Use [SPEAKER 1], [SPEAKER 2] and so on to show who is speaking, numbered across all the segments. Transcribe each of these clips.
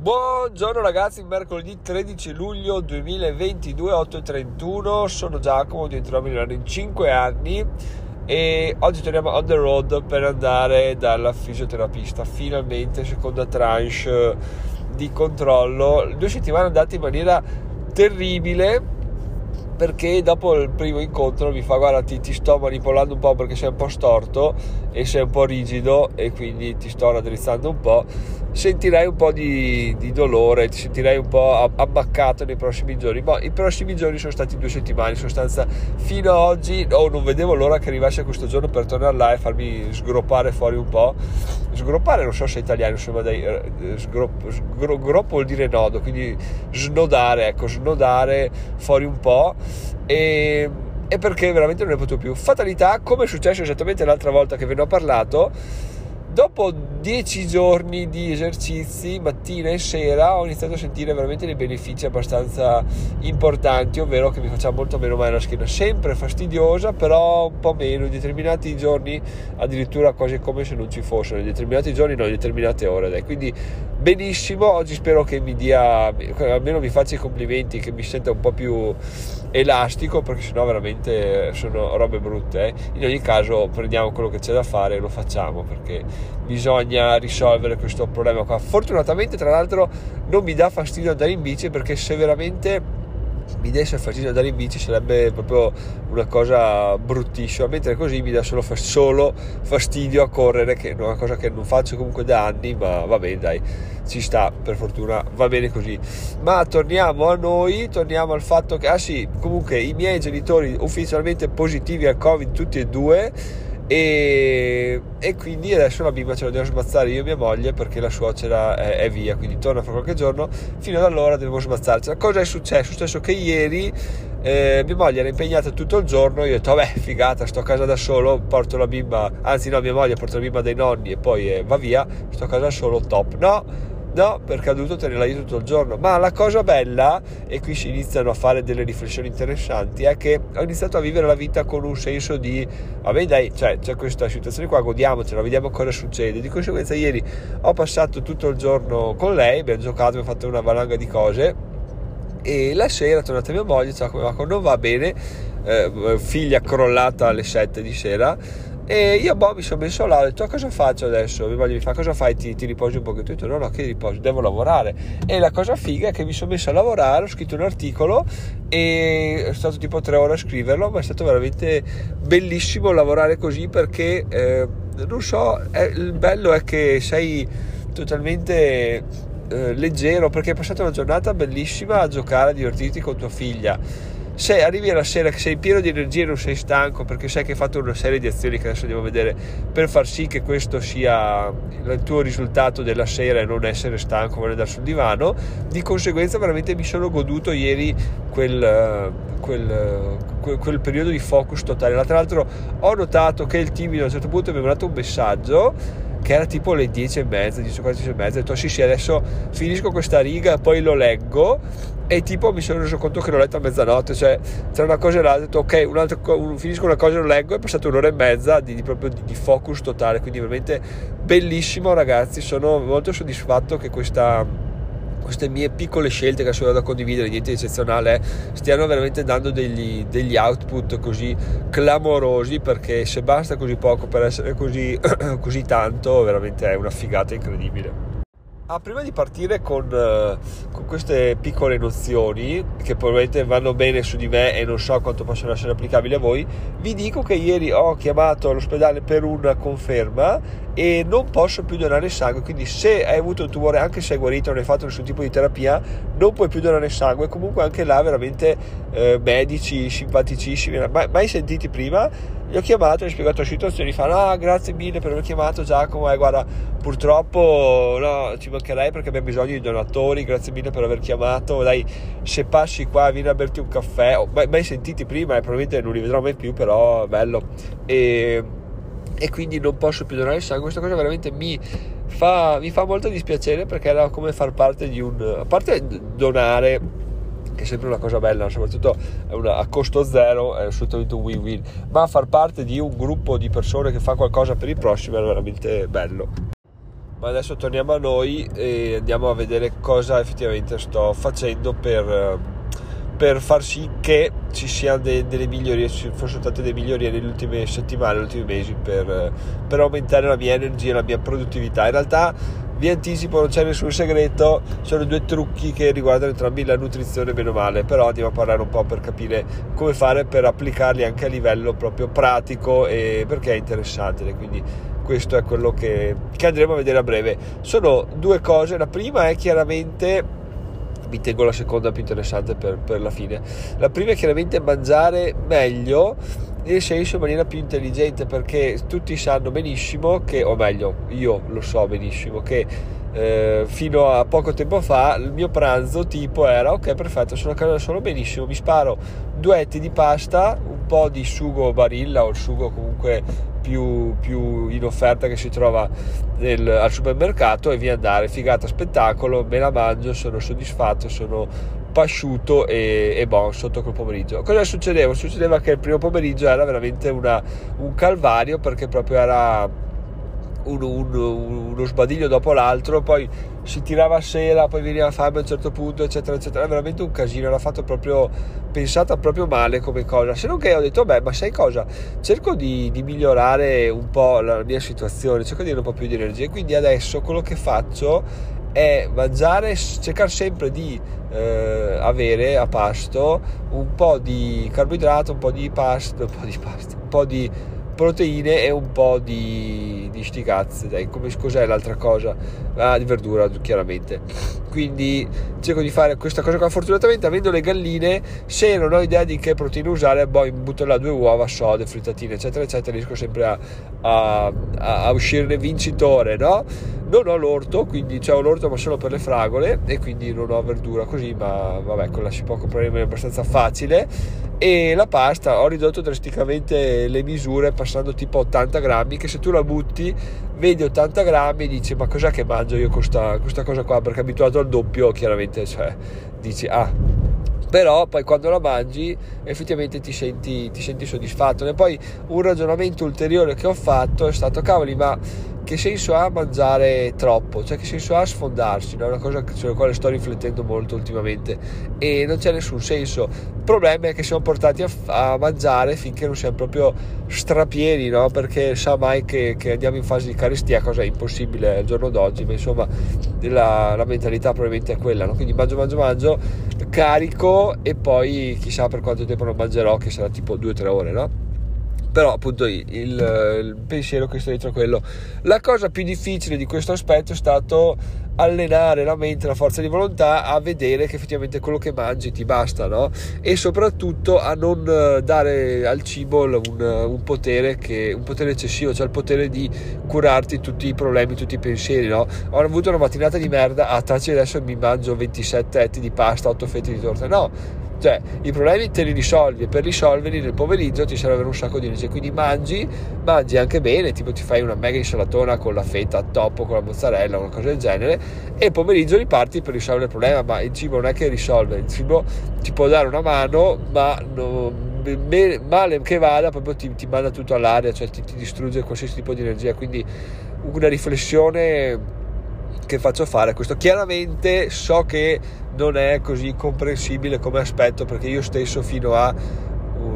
[SPEAKER 1] Buongiorno ragazzi, mercoledì 13 luglio 2022, 8.31, sono Giacomo, diventerò milionario in 5 anni e oggi torniamo on the road per andare dalla fisioterapista, finalmente seconda tranche di controllo, due settimane andate in maniera terribile perché dopo il primo incontro mi fa guarda ti, ti, sto manipolando un po' perché sei un po' storto e sei un po' rigido e quindi ti sto raddrizzando un po' sentirai un po' di, di dolore ti sentirai un po' abbaccato nei prossimi giorni. Ma i prossimi giorni sono stati due settimane in sostanza fino ad oggi oh, non vedevo l'ora che arrivasse questo giorno per tornare là e farmi sgroppare fuori un po' sgroppare non so se è italiano insomma dai, eh, sgroppo, sgroppo vuol dire nodo quindi snodare ecco snodare fuori un po' e, e perché veramente non ne potuto più. Fatalità, come è successo esattamente l'altra volta che ve ne ho parlato, dopo dieci giorni di esercizi, mattina e sera, ho iniziato a sentire veramente dei benefici abbastanza importanti, ovvero che mi faceva molto meno male la schiena, sempre fastidiosa, però un po' meno, in determinati giorni addirittura quasi come se non ci fossero, in determinati giorni no, in determinate ore, dai. quindi benissimo, oggi spero che mi dia, almeno mi faccia i complimenti, che mi senta un po' più elastico, perché sennò veramente sono robe brutte, eh. in ogni caso prendiamo quello che c'è da fare e lo facciamo, perché bisogna risolvere questo problema qua. Fortunatamente, tra l'altro, non mi dà fastidio andare in bici perché se veramente mi desse fastidio andare in bici sarebbe proprio una cosa bruttissima mentre così mi dà solo, solo fastidio a correre che è una cosa che non faccio comunque da anni ma va bene dai ci sta per fortuna va bene così. Ma torniamo a noi torniamo al fatto che ah sì comunque i miei genitori ufficialmente positivi al covid tutti e due e, e, quindi adesso la bimba ce la devo smazzare io e mia moglie perché la suocera è, è, via quindi torna fra qualche giorno. Fino ad allora devo smazzarci cosa è successo? è successo che ieri eh, mia moglie era impegnata tutto il giorno io ho detto vabbè figata sto a casa da solo porto la bimba anzi no mia moglie porta la bimba dai nonni e poi eh, va via sto a casa da solo top. No No, perché ha dovuto tenerla lì tutto il giorno. Ma la cosa bella, e qui si iniziano a fare delle riflessioni interessanti, è che ho iniziato a vivere la vita con un senso di, vabbè dai, cioè, c'è questa situazione qua, godiamocela, vediamo cosa succede. Di conseguenza ieri ho passato tutto il giorno con lei, abbiamo giocato, abbiamo fatto una valanga di cose e la sera è tornata mia moglie, ciao come va, non va bene, eh, figlia crollata alle 7 di sera e io boh, mi sono messo là, ho detto cosa faccio adesso? Mia moglie mi fa cosa fai? Ti, ti riposi un pochettino? Ho detto no no che riposo, devo lavorare. E la cosa figa è che mi sono messo a lavorare, ho scritto un articolo e è stato tipo tre ore a scriverlo, ma è stato veramente bellissimo lavorare così perché eh, non so, è, il bello è che sei totalmente eh, leggero perché hai passato una giornata bellissima a giocare, a divertirti con tua figlia se arrivi alla sera che sei pieno di energie e non sei stanco perché sai che hai fatto una serie di azioni che adesso andiamo a vedere per far sì che questo sia il tuo risultato della sera e non essere stanco ma andare sul divano. Di conseguenza veramente mi sono goduto ieri quel, quel, quel, quel periodo di focus totale. Tra l'altro ho notato che il timido a un certo punto mi ha mandato un messaggio che era tipo le 10 e mezza, 10 e mezza, ho detto sì sì adesso finisco questa riga poi lo leggo. E tipo mi sono reso conto che l'ho letto a mezzanotte, cioè tra una cosa e l'altra ho detto ok, un altro, un, finisco una cosa e lo leggo, è passata un'ora e mezza di, di proprio di, di, focus totale, quindi veramente bellissimo ragazzi, sono molto soddisfatto che questa, queste mie piccole scelte che sono da condividere, niente di eccezionale, stiano veramente dando degli, degli output così clamorosi perché se basta così poco per essere così, così tanto, veramente è una figata incredibile. Ah, prima di partire con, uh, con, queste piccole nozioni che probabilmente vanno bene su di me e non so quanto possono essere applicabili a voi, vi dico che ieri ho chiamato all'ospedale per una conferma e non posso più donare sangue, quindi se hai avuto un tumore, anche se hai guarito, non hai fatto nessun tipo di terapia, non puoi più donare sangue, comunque anche là veramente eh, medici simpaticissimi, mai, mai sentiti prima, gli ho chiamato, gli ho spiegato la situazione, fanno ah grazie mille per aver chiamato Giacomo, eh, guarda purtroppo no, ci mancherei perché abbiamo bisogno di donatori, grazie mille per aver chiamato, dai se passi qua vieni a berti un caffè, oh, mai, mai sentiti prima e eh, probabilmente non li vedrò mai più, però bello. E e quindi non posso più donare il sangue. Questa cosa veramente mi fa, mi fa molto dispiacere perché era come far parte di un... a parte donare che è sempre una cosa bella, soprattutto una, a costo zero, è assolutamente un win-win, ma far parte di un gruppo di persone che fa qualcosa per il prossimo è veramente bello. ma adesso torniamo a noi e andiamo a vedere cosa effettivamente sto facendo per, per far sì che ci siano de, delle migliorie, ci fossero state delle migliorie nelle ultime settimane, negli ultimi mesi per, per aumentare la mia energia, la mia produttività. In realtà vi anticipo, non c'è nessun segreto, sono due trucchi che riguardano entrambi la nutrizione, meno male, però andiamo a parlare un po' per capire come fare per applicarli anche a livello proprio pratico e perché è interessante. Quindi questo è quello che, che andremo a vedere a breve. Sono due cose, la prima è chiaramente vi tengo la seconda più interessante per, per, la fine. La prima è chiaramente mangiare meglio, nel senso in maniera più intelligente, perché tutti sanno benissimo che, o meglio, io lo so benissimo, che eh, fino a poco tempo fa il mio pranzo tipo era ok perfetto sono a casa solo benissimo mi sparo due etti di pasta un po' di sugo barilla o il sugo comunque più, più in offerta che si trova nel, al supermercato e via andare. Figata spettacolo me la mangio sono soddisfatto sono pasciuto e, e bon sotto quel pomeriggio cosa succedeva? succedeva che il primo pomeriggio era veramente una, un calvario perché proprio era un, un, uno sbadiglio dopo l'altro, poi si tirava a sera, poi veniva fame a un certo punto, eccetera, eccetera. Era veramente un casino, era fatto proprio, pensata proprio male come cosa. Se non che ho detto, beh, ma sai cosa? Cerco di, di migliorare un po' la mia situazione, cerco di avere un po' più di energia. Quindi adesso quello che faccio è mangiare, cercare sempre di eh, avere a pasto un po' di carboidrato, un po' di pasta, un po' di pasta, un po' di proteine e un po' di, di sti dai, come cos'è l'altra cosa? Ah, di verdura, chiaramente. Quindi cerco di fare questa cosa qua. Fortunatamente, avendo le galline, se non ho idea di che proteine usare, poi butto là due uova, sode, frittatine, eccetera, eccetera, riesco sempre a, a, a uscirne vincitore, no? Non ho l'orto, quindi c'è l'orto ma solo per le fragole e quindi non ho verdura così, ma vabbè, quella si può comprare abbastanza facile e la pasta ho ridotto drasticamente le misure passando tipo 80 grammi che se tu la butti vedi 80 grammi e dici ma cos'è che mangio io questa, questa cosa qua? Perché abituato al doppio chiaramente cioè dici ah. Però poi quando la mangi effettivamente ti senti, ti senti soddisfatto. E poi un ragionamento ulteriore che ho fatto è stato cavoli ma che senso ha mangiare troppo, cioè che senso ha sfondarsi, no? è una cosa sulla quale sto riflettendo molto ultimamente e non c'è nessun senso. Il problema è che siamo portati a, a mangiare finché non siamo proprio strapieni, no? perché sa mai che, che, andiamo in fase di carestia, cosa impossibile al giorno d'oggi, ma insomma la, la mentalità probabilmente è quella, no? quindi mangio, mangio, mangio, carico e poi chissà per quanto tempo non mangerò, che sarà tipo 2-3 ore, no? Però appunto il, il, pensiero che sta dietro quello la cosa più difficile di questo aspetto è stato allenare la mente, la forza di volontà a vedere che effettivamente quello che mangi ti basta no? e soprattutto a non eh, dare al cibo un, un, potere che, un potere eccessivo cioè il potere di curarti tutti i problemi, tutti i pensieri no? ho avuto una mattinata di merda ah taci adesso mi mangio 27 etti di pasta 8 fette di torta no cioè, i problemi te li risolvi e per risolverli nel pomeriggio ti serve avere un sacco di energia. Quindi mangi, mangi anche bene, tipo ti fai una mega insalatona con la fetta top, con la mozzarella, una cosa del genere, e il pomeriggio riparti per risolvere il problema. Ma il cibo non è che risolve, il cibo ti può dare una mano, ma non, male che vada, proprio ti, ti manda tutto all'aria, cioè ti, ti distrugge qualsiasi tipo di energia. Quindi una riflessione che faccio fare questo. Chiaramente so che non è così comprensibile come aspetto perché io stesso fino a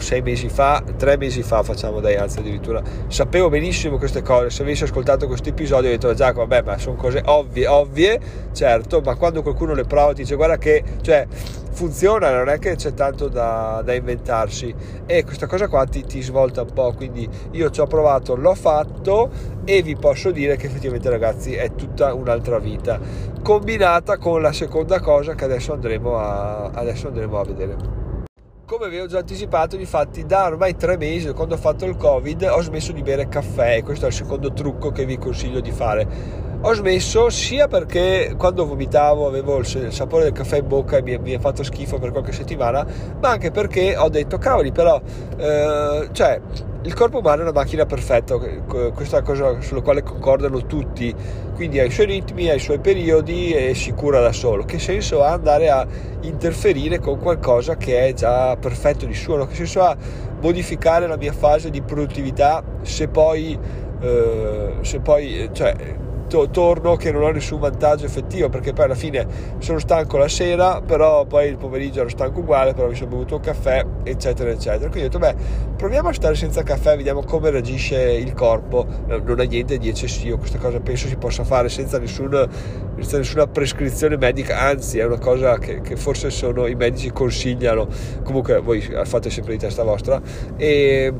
[SPEAKER 1] sei mesi fa, tre mesi fa facciamo dai anzi addirittura, sapevo benissimo queste cose, se avessi ascoltato questo episodio ho detto già vabbè ma sono cose ovvie, ovvie, certo, ma quando qualcuno le prova ti dice guarda che, cioè funziona, non è che c'è tanto da, da inventarsi. E questa cosa qua ti, ti, svolta un po', quindi io ci ho provato, l'ho fatto e vi posso dire che effettivamente ragazzi è tutta un'altra vita, combinata con la seconda cosa che adesso andremo a, adesso andremo a vedere come vi ho già anticipato, infatti da ormai tre mesi, quando ho fatto il Covid, ho smesso di bere caffè. Questo è il secondo trucco che vi consiglio di fare ho smesso sia perché quando vomitavo avevo il sapore del caffè in bocca e mi, è fatto schifo per qualche settimana, ma anche perché ho detto cavoli, però, eh, cioè, il corpo umano è una macchina perfetta, questa è una cosa sulla quale concordano tutti, quindi ha i suoi ritmi, ha i suoi periodi e si cura da solo. Che senso ha andare a interferire con qualcosa che è già perfetto di suo? Che senso ha modificare la mia fase di produttività se poi, eh, se poi cioè, to- torno che non ho nessun vantaggio effettivo perché poi alla fine sono stanco la sera però poi il pomeriggio ero stanco uguale però mi sono bevuto un caffè eccetera eccetera. Quindi ho detto beh proviamo a stare senza caffè vediamo come reagisce il corpo. Non ha niente di eccessivo questa cosa penso si possa fare senza, nessun, senza nessuna prescrizione medica anzi è una cosa che, che forse sono, i medici consigliano. Comunque voi fate sempre di testa vostra. E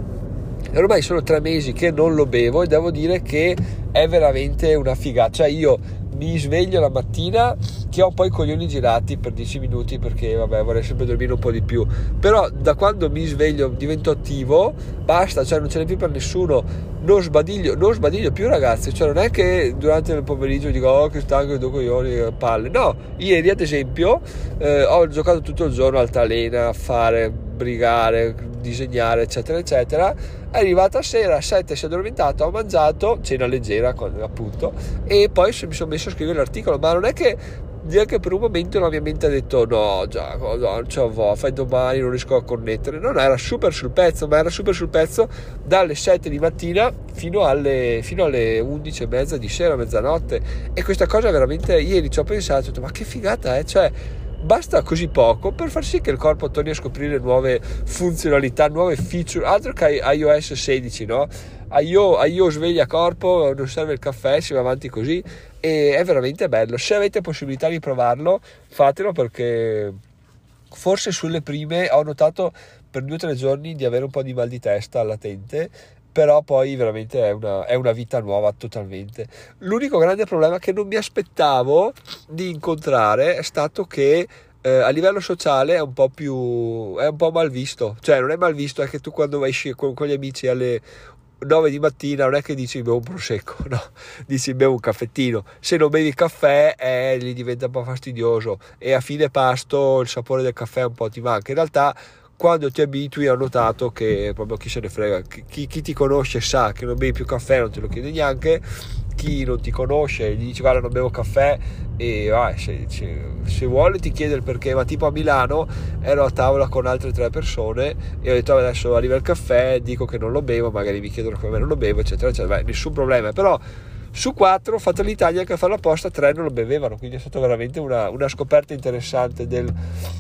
[SPEAKER 1] ormai sono tre mesi che non lo bevo e devo dire che è veramente una figata. Cioè, io mi sveglio la mattina che ho poi i coglioni girati per 10 minuti perché vabbè vorrei sempre dormire un po' di più. Però da quando mi sveglio divento attivo basta cioè non ce n'è più per nessuno. Non sbadiglio, non sbadiglio più ragazzi. Cioè non è che durante il pomeriggio dico oh che stanco due coglioni palle. No ieri ad esempio eh, ho giocato tutto il giorno altalena a fare brigare disegnare eccetera eccetera. È arrivata sera a 7 si è addormentato ho mangiato cena leggera appunto e poi mi sono messo a scrivere l'articolo. Ma non è che neanche per un momento la mia mente ha detto no Giacomo no, non ce la vo, fai domani non riesco a connettere no, no era super sul pezzo ma era super sul pezzo dalle 7 di mattina fino alle, fino alle 11 e mezza di sera mezzanotte. E questa cosa veramente ieri ci ho pensato ho detto, ma che figata eh? cioè basta così poco per far sì che il corpo torni a scoprire nuove funzionalità, nuove feature, altro che iOS 16, no? Io, io sveglia corpo, non serve il caffè, si va avanti così e è veramente bello. Se avete possibilità di provarlo, fatelo perché forse sulle prime ho notato per due o tre giorni di avere un po' di mal di testa latente però poi veramente è una, è una, vita nuova totalmente. L'unico grande problema che non mi aspettavo di incontrare è stato che eh, a livello sociale è un po' più è un po' mal visto, cioè non è mal visto, è che tu quando esci con, con gli amici alle 9 di mattina non è che dici bevo un prosecco, no, dici bevo un caffettino. Se non bevi caffè eh, gli diventa un po' fastidioso e a fine pasto il sapore del caffè un po' ti manca. In realtà quando ti abitui ho notato che proprio chi se ne frega, chi, chi, ti conosce sa che non bevi più caffè, non te lo chiede neanche, chi non ti conosce gli dice guarda non bevo caffè e vai, se, se, se, vuole ti chiede il perché, ma tipo a Milano ero a tavola con altre tre persone e ho detto adesso arriva il caffè, dico che non lo bevo, magari mi chiedono come non lo bevo, eccetera, eccetera, Beh, nessun problema, però su quattro Fratelli l'Italia che fa la posta tre non lo bevevano quindi è stata veramente una, una, scoperta interessante del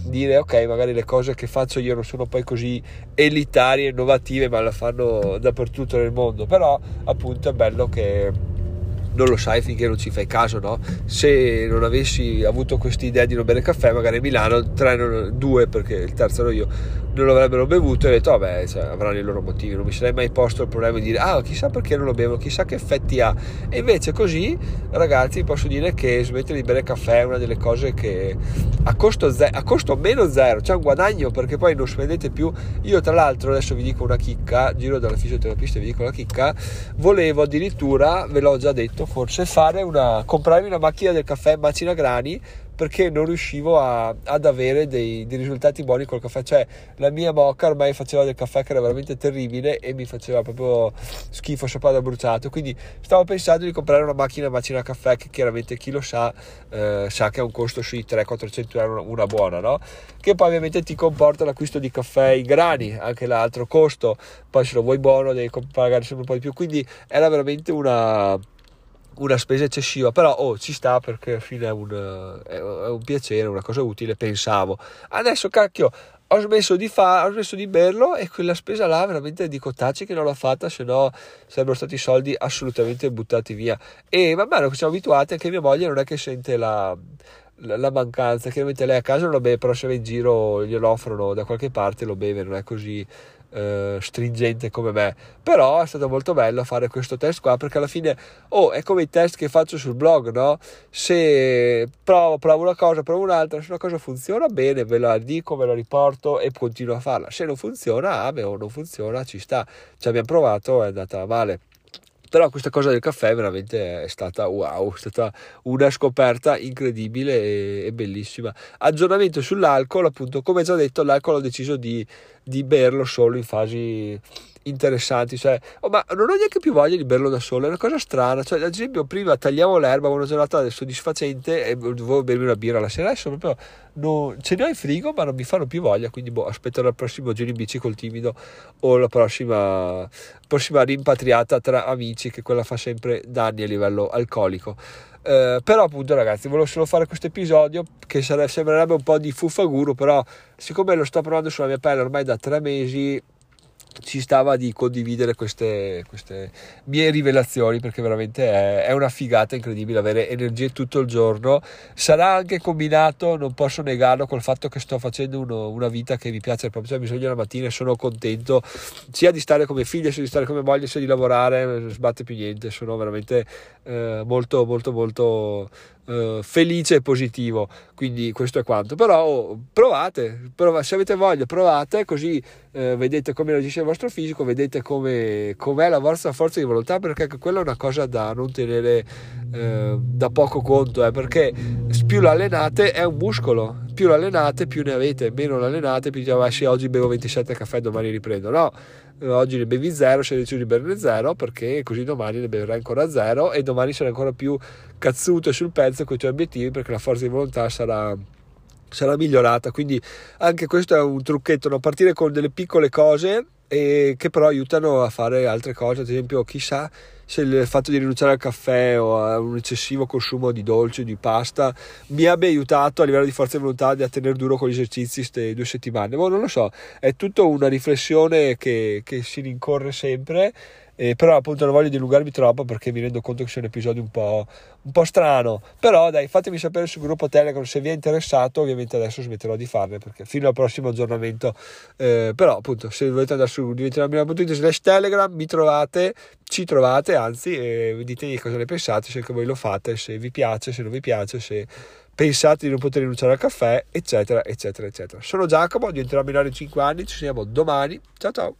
[SPEAKER 1] dire ok magari le cose che faccio io non sono poi così elitarie innovative ma la fanno dappertutto nel mondo però appunto è bello che non lo sai finché non ci fai caso, no? Se non avessi avuto questa idea di non bere caffè, magari a Milano, tre, due, perché il terzo ero io, non lo avrebbero bevuto e ho detto, vabbè, cioè, avranno i loro motivi, non mi sarei mai posto il problema di dire, ah, chissà perché non lo bevono, chissà che effetti ha. E invece così, ragazzi, posso dire che smettere di bere caffè è una delle cose che a costo, ze- a costo meno zero, c'è un guadagno perché poi non spendete più. Io tra l'altro, adesso vi dico una chicca, giro dalla fisioterapista e vi dico la chicca, volevo addirittura, ve l'ho già detto, forse fare una, comprarmi una macchina del caffè macina grani perché non riuscivo a, ad avere dei, dei, risultati buoni col caffè. Cioè, la mia mocca ormai faceva del caffè che era veramente terribile e mi faceva proprio schifo, sciapada bruciato. Quindi stavo pensando di comprare una macchina macina caffè che chiaramente chi lo sa eh, sa che ha un costo sui 300-400 euro una buona, no? Che poi ovviamente ti comporta l'acquisto di caffè in grani, anche l'altro costo. Poi se lo vuoi buono devi pagare sempre un po' di più. Quindi era veramente una una spesa eccessiva, però oh, ci sta perché alla fine è un, è un piacere, una cosa utile, pensavo. Adesso cacchio, ho smesso di fare, ho smesso di berlo e quella spesa là veramente dico tacci che non l'ho fatta, se no sarebbero stati soldi assolutamente buttati via. E man mano che siamo abituati, anche mia moglie non è che sente la, la, la mancanza, chiaramente lei a casa non lo beve, però se va in giro glielo offrono da qualche parte lo beve, non è così eh, stringente come me. Però è stato molto bello fare questo test qua perché alla fine oh è come i test che faccio sul blog no? Se provo provo una cosa provo un'altra se una cosa funziona bene ve la dico ve la riporto e continuo a farla. Se non funziona ah beh o non funziona ci sta. Ci abbiamo provato è andata male. Però questa cosa del caffè veramente è stata wow, è stata una scoperta incredibile e, bellissima. Aggiornamento sull'alcol, appunto, come già detto, l'alcol ho deciso di di berlo solo in fasi interessanti, cioè, oh, ma non ho neanche più voglia di berlo da solo, è una cosa strana, cioè, ad esempio prima tagliavo l'erba, una giornata soddisfacente e dovevo bermi una birra la sera, adesso proprio non, ce ne ho in frigo ma non mi fanno più voglia, quindi boh, aspetto il prossimo giro in bici col timido o la prossima, prossima rimpatriata tra amici che quella fa sempre danni a livello alcolico. Uh, però appunto ragazzi volevo solo fare questo episodio che sare- sembrerebbe un po' di fuffaguro però siccome lo sto provando sulla mia pelle ormai da tre mesi ci stava di condividere queste, queste, mie rivelazioni perché veramente è, è, una figata incredibile avere energie tutto il giorno. Sarà anche combinato non posso negarlo col fatto che sto facendo uno, una vita che mi piace proprio cioè mi sveglio la mattina e sono contento sia di stare come figlio sia di stare come moglie sia di lavorare non sbatte più niente. Sono veramente eh, molto molto molto Uh, felice e positivo. Quindi questo è quanto. Però oh, provate, prov- se avete voglia, provate così uh, vedete come reagisce il vostro fisico, vedete come, com'è la vostra forza di volontà, perché anche quella è una cosa da non tenere uh, da poco conto, eh, perché più l'allenate è un muscolo. Più l'allenate, più ne avete, meno l'allenate, più diciamo, se oggi bevo 27 caffè, domani riprendo. No, oggi ne bevi zero, se deciso di berne zero perché così domani ne beverai ancora zero e domani sarai ancora più cazzuto sul pezzo con i tuoi obiettivi perché la forza di volontà sarà, sarà migliorata. Quindi anche questo è un trucchetto, no? partire con delle piccole cose e che però aiutano a fare altre cose, ad esempio chissà se il fatto di rinunciare al caffè o a un eccessivo consumo di dolce, di pasta mi abbia aiutato a livello di forza di volontà a tenere duro con gli esercizi queste due settimane. Boh, non lo so, è tutta una riflessione che, che si rincorre sempre eh, però appunto non voglio dilungarmi troppo perché mi rendo conto che sia un episodio un po', un po' strano. Però dai fatemi sapere sul gruppo Telegram se vi è interessato. Ovviamente adesso smetterò di farne perché fino al prossimo aggiornamento eh, però appunto se volete andare su diventerà.it slash Telegram mi trovate ci trovate anzi e ditemi cosa ne pensate se anche voi lo fate se vi piace se non vi piace se pensate di non poter rinunciare al caffè eccetera eccetera eccetera. Sono Giacomo diventerò milionario in 5 anni ci vediamo domani. Ciao ciao